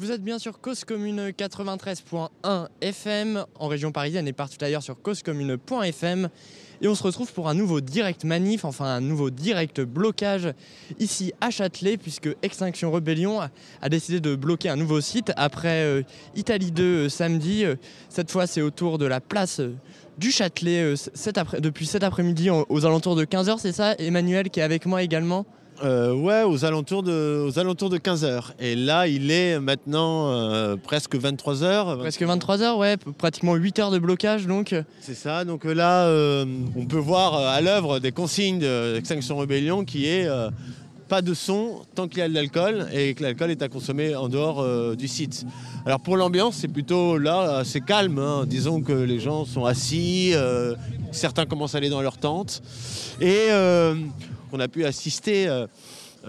Vous êtes bien sur Cause Commune 93.1 FM en région parisienne et partout ailleurs sur causecommune.fm. Et on se retrouve pour un nouveau direct manif, enfin un nouveau direct blocage ici à Châtelet, puisque Extinction Rebellion a, décidé de bloquer un nouveau site après euh, Italie 2 euh, samedi. Euh, cette fois, c'est autour de la place du Châtelet depuis cet après-midi aux alentours de 15h, c'est ça? Emmanuel qui est avec moi également euh, ouais, aux alentours, de, aux alentours de 15h. Et là, il est maintenant euh, presque 23h. Presque 23h, ouais, pratiquement 8 heures de blocage donc. C'est ça, donc là, euh, on peut voir à l'œuvre des consignes d'Extinction Rebellion qui est pas de son tant qu'il y a de l'alcool et que l'alcool est à consommer en dehors du site. Alors pour l'ambiance, c'est plutôt là assez calme. Hein. Disons que les gens sont assis, certains commencent à aller dans leur tente. Et on a pu assister euh, euh,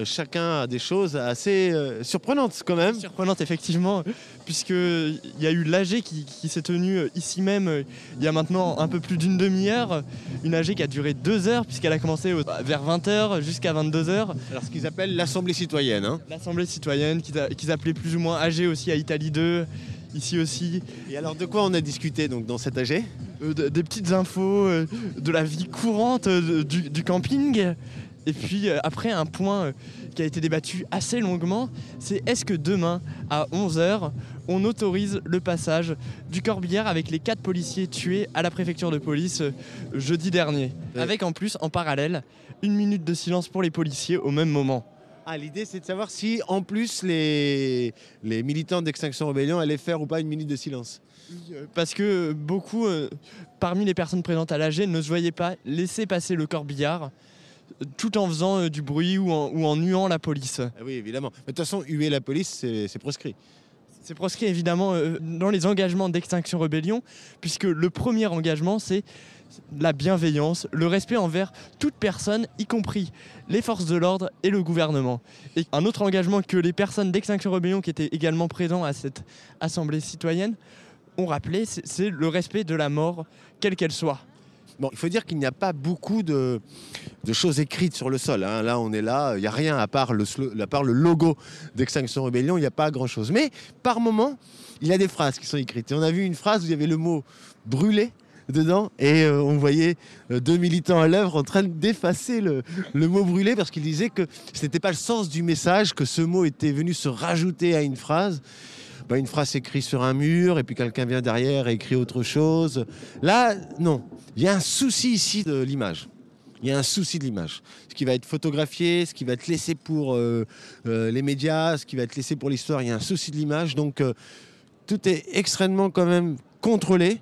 chacun à des choses assez euh, surprenantes quand même. Surprenantes effectivement, puisqu'il y a eu l'AG qui, s'est tenue ici même il y a maintenant un peu plus d'une demi-heure. Une AG qui a duré deux heures puisqu'elle a commencé vers 20h jusqu'à 22h. Alors ce qu'ils appellent l'Assemblée citoyenne. Hein. L'Assemblée citoyenne qu'ils appelaient plus ou moins AG aussi à Italie 2 ici aussi. Et alors de quoi on a discuté donc dans cette AG Des petites infos de la vie courante du, camping, et puis euh, après, un point euh, qui a été débattu assez longuement, c'est est-ce que demain, à 11h, on autorise le passage du corbillard avec les quatre policiers tués à la préfecture de police euh, jeudi dernier? Avec en plus, en parallèle, une minute de silence pour les policiers au même moment. Ah, l'idée, c'est de savoir si, en plus, les, les militants d'Extinction Rebellion allaient faire ou pas une minute de silence. Parce que beaucoup, parmi les personnes présentes à l'AG, ne se voyaient pas laisser passer le corbillard tout en faisant euh, du bruit ou en, ou nuant la police. Ah oui, évidemment. de toute façon, huer la police, c'est proscrit. C'est proscrit évidemment euh, dans les engagements d'extinction rébellion, puisque le premier engagement, c'est la bienveillance, le respect envers toute personne, y compris les forces de l'ordre et le gouvernement. Et un autre engagement que les personnes d'extinction rébellion qui étaient également présents à cette assemblée citoyenne ont rappelé, c'est le respect de la mort, quelle qu'elle soit. Il faut dire qu'il n'y a pas beaucoup de, choses écrites sur le sol. Hein. Là, on est là, il n'y a rien à part le, logo d'Extinction Rébellion, il n'y a pas grand-chose. Mais par moment, il y a des phrases qui sont écrites. On a vu une phrase où il y avait le mot brûlé dedans et euh, on voyait euh, deux militants à l'œuvre en train d'effacer le, le, mot brûlé parce qu'ils disaient que ce n'était pas le sens du message, que ce mot était venu se rajouter à une phrase une phrase écrite sur un mur et puis quelqu'un vient derrière et écrit autre chose. Là, non. Il y a un souci ici de l'image. Il y a un souci de l'image. Ce qui va être photographié, ce qui va être laissé pour euh, euh, les médias, ce qui va être laissé pour l'histoire, il y a un souci de l'image. Donc euh, tout est extrêmement quand même contrôlé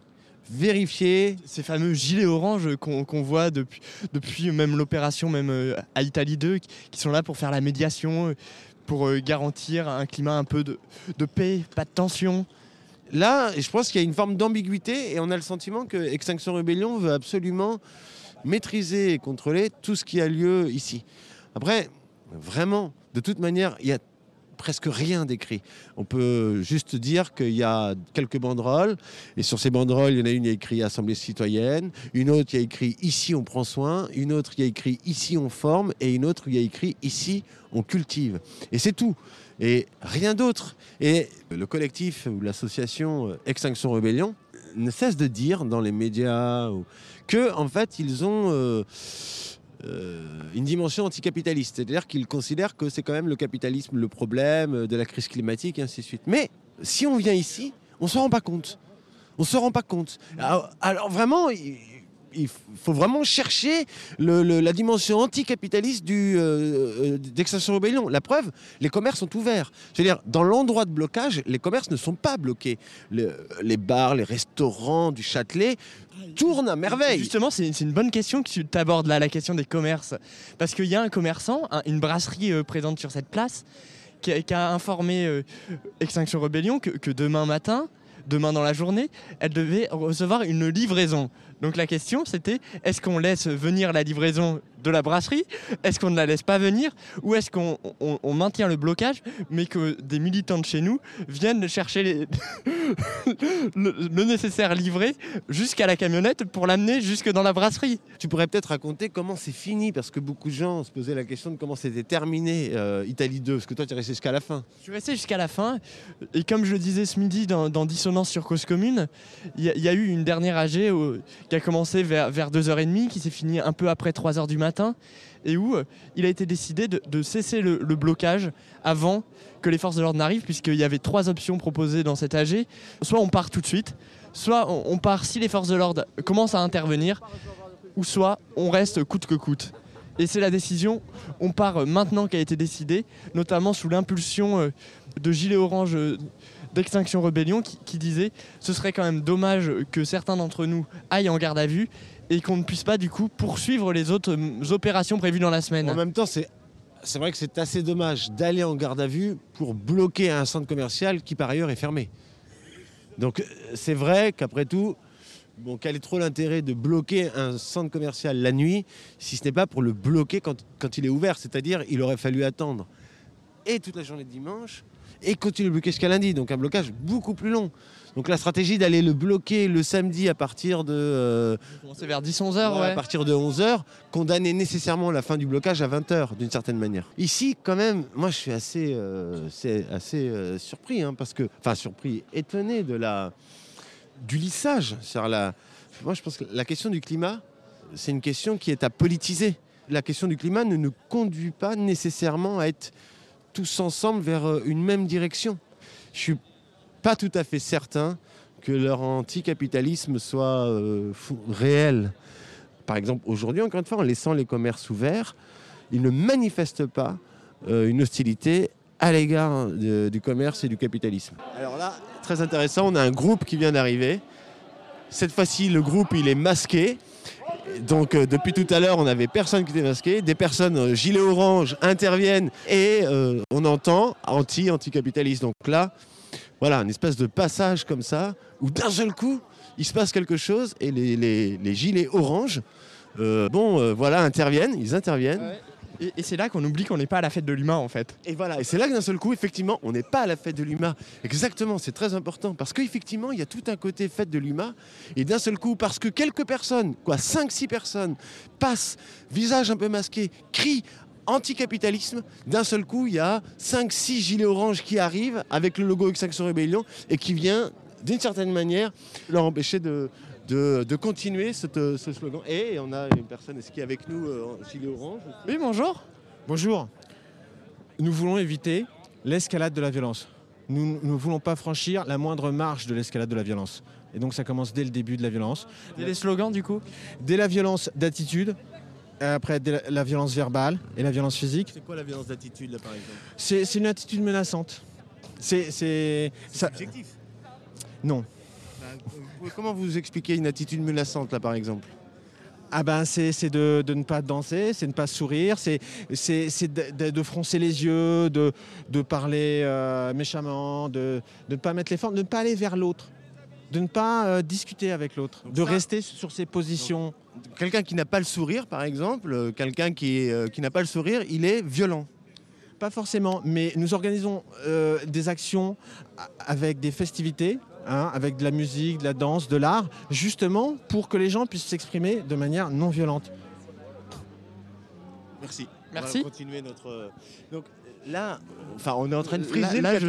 vérifié. Ces fameux gilets orange qu'on voit depuis, depuis même l'opération même à Italie 2, qui sont là pour faire la médiation, pour euh, garantir un climat un peu de, paix, pas de tension. Là, je pense qu'il y a une forme d'ambiguïté et on a le sentiment que Extinction Rebellion veut absolument maîtriser et contrôler tout ce qui a lieu ici. Après, vraiment, de toute manière, il y a presque rien d'écrit. On peut juste dire qu'il y a quelques banderoles, et sur ces banderoles, il y en a une qui a écrit Assemblée citoyenne, une autre qui a écrit Ici on prend soin, une autre qui a écrit Ici on forme, et une autre qui a écrit Ici on cultive. Et c'est tout. Et rien d'autre. Et le collectif ou l'association Extinction Rebellion ne cesse de dire dans les médias que, en fait, ils ont. Euh, euh, une dimension anticapitaliste. C'est-à-dire qu'ils considèrent que c'est quand même le capitalisme le problème de la crise climatique et ainsi de suite. Mais si on vient ici, on ne s'en rend pas compte. On ne se rend pas compte. Alors, vraiment, il faut vraiment chercher la dimension anticapitaliste euh, euh, d'Extinction Rebellion. La preuve, les commerces sont ouverts. C'est-à-dire, dans l'endroit de blocage, les commerces ne sont pas bloqués. les bars, les restaurants du Châtelet tourne à merveille. Justement, c'est une bonne question que tu abordes là, la question des commerces. Parce qu'il y a un commerçant, une brasserie euh, présente sur cette place, qui a, informé Extinction Rebellion que, demain matin, demain dans la journée, elle devait recevoir une livraison Donc la question c'était est-ce qu'on laisse venir la livraison de la brasserie? Est-ce qu'on ne la laisse pas venir? Ou est-ce qu'on on- on maintient le blocage mais que des militants de chez nous viennent chercher les- le, le nécessaire livré jusqu'à la camionnette pour l'amener jusque dans la brasserie? Tu pourrais peut-être raconter comment c'est fini, parce que beaucoup de gens se posaient la question de comment c'était terminé euh, Italie 2, parce que toi tu es resté jusqu'à la fin. Je suis resté jusqu'à la fin. Et comme je le disais ce midi dans, dans Dissonance sur Cause Commune, il y, a- il y a eu une dernière AG au- qui a commencé vers, vers 2h30, qui s'est finie un peu après 3h du matin et où euh, il a été décidé de, cesser le, blocage avant que les forces de l'ordre n'arrivent puisqu'il y avait trois options proposées dans cette AG. Soit on part tout de suite, soit on, on part si les forces de l'ordre commencent à intervenir, ou soit on reste coûte que coûte. Et c'est la décision, on part maintenant qui a été décidée, notamment sous l'impulsion euh, de Gilets Orange euh, d'Extinction Rebellion qui, qui disait ce serait quand même dommage que certains d'entre nous aillent en garde à vue et qu'on ne puisse pas du coup poursuivre les autres euh, opérations prévues dans la semaine. En même temps, c'est vrai que c'est assez dommage d'aller en garde à vue pour bloquer un centre commercial qui par ailleurs est fermé. Donc c'est vrai qu'après tout, bon, quel est trop l'intérêt de bloquer un centre commercial la nuit si ce n'est pas pour le bloquer quand, quand il est ouvert? C'est-à-dire il aurait fallu attendre et toute la journée de dimanche et continuer de bloquer jusqu'à lundi. Donc un blocage beaucoup plus long. Donc la stratégie d'aller le bloquer le samedi à partir de... euh, C'est vers 10-11 Ouais, heures, À ouais. partir de 11h, condamner nécessairement la fin du blocage à 20h, d'une certaine manière. Ici, quand même, moi je suis assez, euh, assez euh, surpris, hein, parce que, enfin surpris, étonné de la, du lissage. La- moi je pense que la question du climat, c'est une question qui est à politiser. La question du climat ne nous conduit pas nécessairement à être tous ensemble vers euh, une même direction. Je suis pas tout à fait certain que leur anticapitalisme soit euh, réel. Par exemple, aujourd'hui, encore une fois, en laissant les commerces ouverts, ils ne manifestent pas euh, une hostilité à l'égard du commerce et du capitalisme. Alors là, très intéressant, on a un groupe qui vient d'arriver. Cette fois-ci, le groupe, il est masqué. Donc euh, depuis tout à l'heure, on n'avait personne qui était masqué. Des personnes euh, gilets orange interviennent et euh, on entend anti anticapitaliste. Donc là, voilà, une espèce de passage comme ça où d'un seul coup, il se passe quelque chose et les, gilets orange, bon, voilà, interviennent. Ils interviennent. Et, c'est là qu'on oublie qu'on n'est pas à la fête de l'humain en fait. Et voilà, et c'est là que d'un seul coup, effectivement, on n'est pas à la fête de l'UMA. Exactement, c'est très important. Parce qu'effectivement, il y a tout un côté fête de l'UMA. Et d'un seul coup, parce que quelques personnes, quoi, 5-6 personnes, passent, visage un peu masqué, crient anticapitalisme, d'un seul coup, il y a 5-6 gilets orange qui arrivent avec le logo Extinction Rébellion et qui vient, d'une certaine manière, leur empêcher de. De, de continuer cette- ce slogan. Et on a une personne est-ce qui est avec nous, euh, en gilet orange. Oui, bonjour. Bonjour. Nous voulons éviter l'escalade de la violence. Nous ne voulons pas franchir la moindre marge de l'escalade de la violence. Et donc ça commence dès le début de la violence. Et les slogans du coup? Dès la violence d'attitude, après dès la, la violence verbale et la violence physique. C'est quoi la violence d'attitude, là, par exemple? C'est une attitude menaçante. C'est... c'est- ça- Objectif. Non. Comment vous expliquez une attitude menaçante, là, par exemple? Ah ben c'est de, de ne pas danser, c'est de ne pas sourire, c'est de, froncer les yeux, de, de parler euh, méchamment, de ne pas mettre les formes, de ne pas aller vers l'autre, de ne pas euh, discuter avec l'autre, de ça- rester sur ses positions. Quelqu'un qui n'a pas le sourire, par exemple, euh, quelqu'un qui, euh, n'a pas le sourire, il est violent. Pas forcément, mais nous organisons euh, des actions avec des festivités, hein, avec de la musique, de la danse, de l'art, justement pour que les gens puissent s'exprimer de manière non violente. Merci. Merci. On va continuer notre. euh, Donc là, enfin, on est en train de friser. là, je.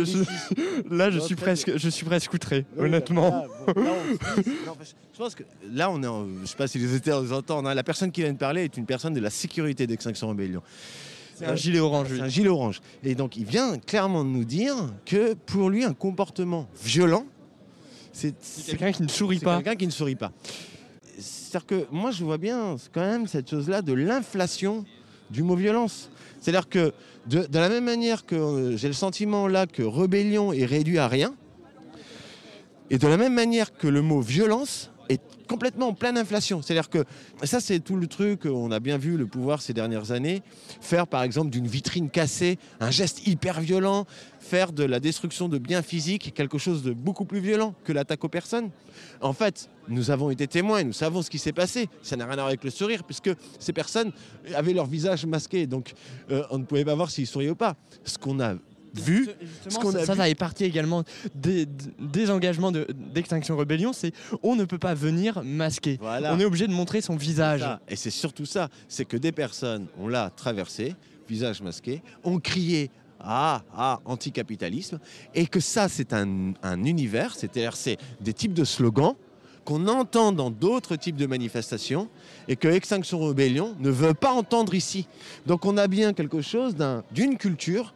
Là, je suis presque, je suis presque outré, Oui, honnêtement. là, là, frise. Non, je pense que là, on est. En, je sais pas si les auditeurs nous entendent. hein, la personne qui vient de parler est une personne de la sécurité d'Extinction Rebellion. C'est un gilet orange. C'est un gilet orange. Et donc, il vient clairement de nous dire que pour lui, un comportement violent, c'est quelqu'un qui ne sourit c'est pas. quelqu'un qui ne sourit pas. C'est-à-dire que moi, je vois bien quand même cette chose-là de l'inflation du mot violence. C'est-à-dire que de, de la même manière que euh, j'ai le sentiment là que rébellion est réduit à rien, et de la même manière que le mot violence est complètement en pleine inflation. C'est-à-dire que ça, c'est tout le truc, on a bien vu le pouvoir ces dernières années, faire par exemple d'une vitrine cassée un geste hyper violent, faire de la destruction de biens physiques quelque chose de beaucoup plus violent que l'attaque aux personnes. En fait, nous avons été témoins, nous savons ce qui s'est passé. Ça n'a rien à voir avec le sourire, puisque ces personnes avaient leur visage masqué, donc euh, on ne pouvait pas voir s'ils souriaient ou pas. Ce qu'on a vu. Ce qu'on a ça, ça fait partie également des, des engagements d'Extinction Rébellion, c'est on ne peut pas venir masquer. On est obligé de montrer son visage. Et c'est surtout ça, c'est que des personnes, on l'a traversé, visage masqué, ont crié ah, ah, anticapitalisme, et que ça, c'est un, un univers, c'est-à-dire c'est des types de slogans qu'on entend dans d'autres types de manifestations et que Extinction Rebellion ne veut pas entendre ici. Donc on a bien quelque chose d'une culture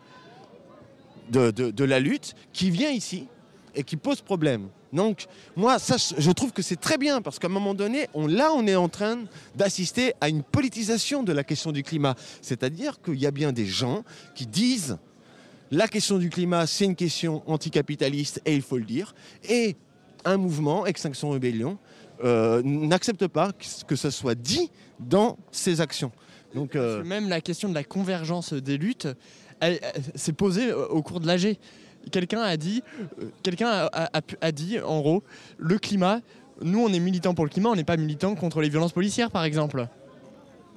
de, la lutte qui vient ici et qui pose problème. Donc, moi, ça, je trouve que c'est très bien parce qu'à un moment donné, on, là, on est en train d'assister à une politisation de la question du climat. C'est-à-dire qu'il y a bien des gens qui disent la question du climat, c'est une question anticapitaliste et il faut le dire. Et un mouvement, Extinction Rebellion, euh, n'accepte pas que ce soit dit dans ses actions. Donc, euh, Même la question de la convergence des luttes, s'est posée au cours de l'AG. Quelqu'un a dit, euh, quelqu'un a, dit, en gros, le climat, nous on est militants pour le climat, on n'est pas militants contre les violences policières par exemple.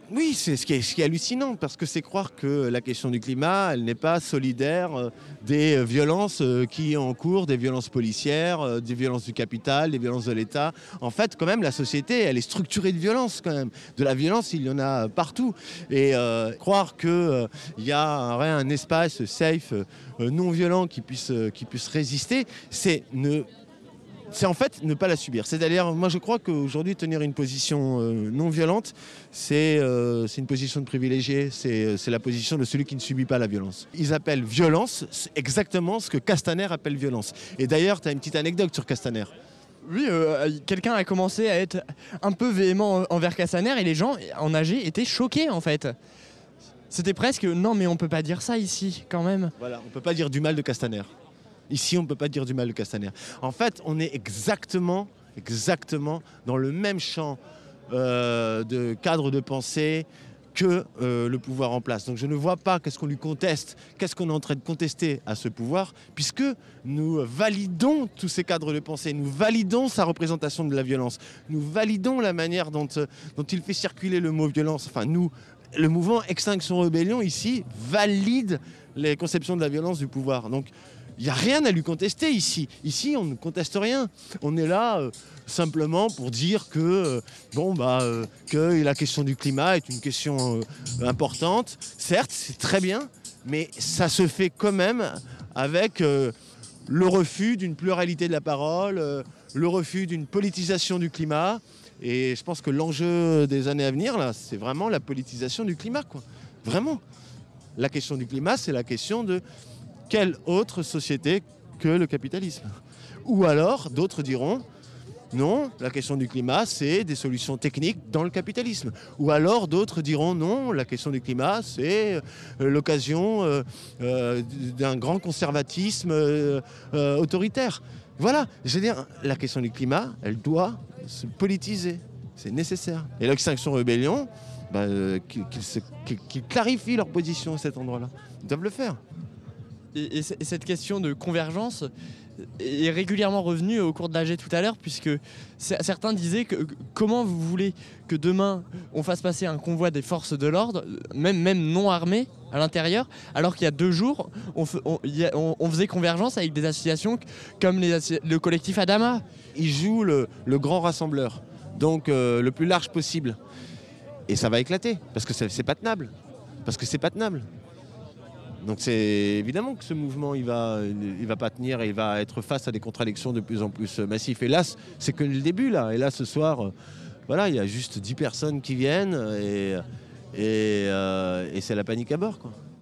Oui, c'est ce, qui est hallucinant, parce que c'est croire que la question du climat, elle n'est pas solidaire euh, des violences euh, qui en cours, des violences policières, des violences du capital, des violences de l'État. En fait, quand même, la société, elle est structurée de violence, quand même. De la violence, il y en a partout. Et croire qu'il y a un, un, espace safe, non violent qui puisse, qui puisse résister, c'est ne c'est en fait ne pas la subir. C'est-à-dire, moi je crois qu'aujourd'hui, tenir une position euh, non violente, euh, c'est une position de privilégié, c'est la position de celui qui ne subit pas la violence. Ils appellent violence exactement ce que Castaner appelle violence. Et d'ailleurs, tu as une petite anecdote sur Castaner. Oui, euh, quelqu'un a commencé à être un peu véhément envers Castaner et les gens en AG étaient choqués en fait. C'était presque non mais on peut pas dire ça ici quand même. Voilà, on peut pas dire du mal de Castaner. Ici, on ne peut pas dire du mal de Castaner. En fait, on est exactement, exactement dans le même champ euh, de cadre de pensée que euh, le pouvoir en place. Donc je ne vois pas qu'est-ce qu'on lui conteste, qu'est-ce qu'on est en train de contester à ce pouvoir, puisque nous validons tous ces cadres de pensée, nous validons sa représentation de la violence, nous validons la manière dont, euh, dont il fait circuler le mot violence. Enfin, nous, le mouvement Extinction Rebellion ici valide les conceptions de la violence du pouvoir. Donc il n'y a rien à lui contester ici. Ici, on ne conteste rien. On est là euh, simplement pour dire que, euh, bon, bah, euh, que la question du climat est une question importante. Certes, c'est très bien, mais ça se fait quand même avec le refus d'une pluralité de la parole, le refus d'une politisation du climat. Et je pense que l'enjeu des années à venir, là, c'est vraiment la politisation du climat, quoi. Vraiment. La question du climat, c'est la question de quelle autre société que le capitalisme? Ou alors, d'autres diront, non, la question du climat, c'est des solutions techniques dans le capitalisme. Ou alors d'autres diront non, la question du climat, c'est euh, l'occasion euh, euh, d'un grand conservatisme autoritaire. Voilà, je veux dire, la question du climat, elle doit se politiser. C'est nécessaire. Et l'extinction rébellion, bah, qu'ils clarifient leur position à cet endroit-là. Ils doivent le faire et, cette question de convergence est régulièrement revenue au cours de l'AG tout à l'heure, puisque certains disaient que comment vous voulez que demain on fasse passer un convoi des forces de l'ordre, même, non armées, à l'intérieur, alors qu'il y a deux jours, on, faisait convergence avec des associations comme le collectif Adama. Ils jouent le, grand rassembleur, donc euh, le plus large possible. Et ça va éclater, parce que c'est pas tenable. Parce que c'est pas tenable. Donc c'est évidemment que ce mouvement, il va, va pas tenir et il va être face à des contradictions de plus en plus massives. Et là, c'est que le début là. Et là, ce soir, voilà, il y a juste 10 personnes qui viennent euh, et c'est la panique à bord.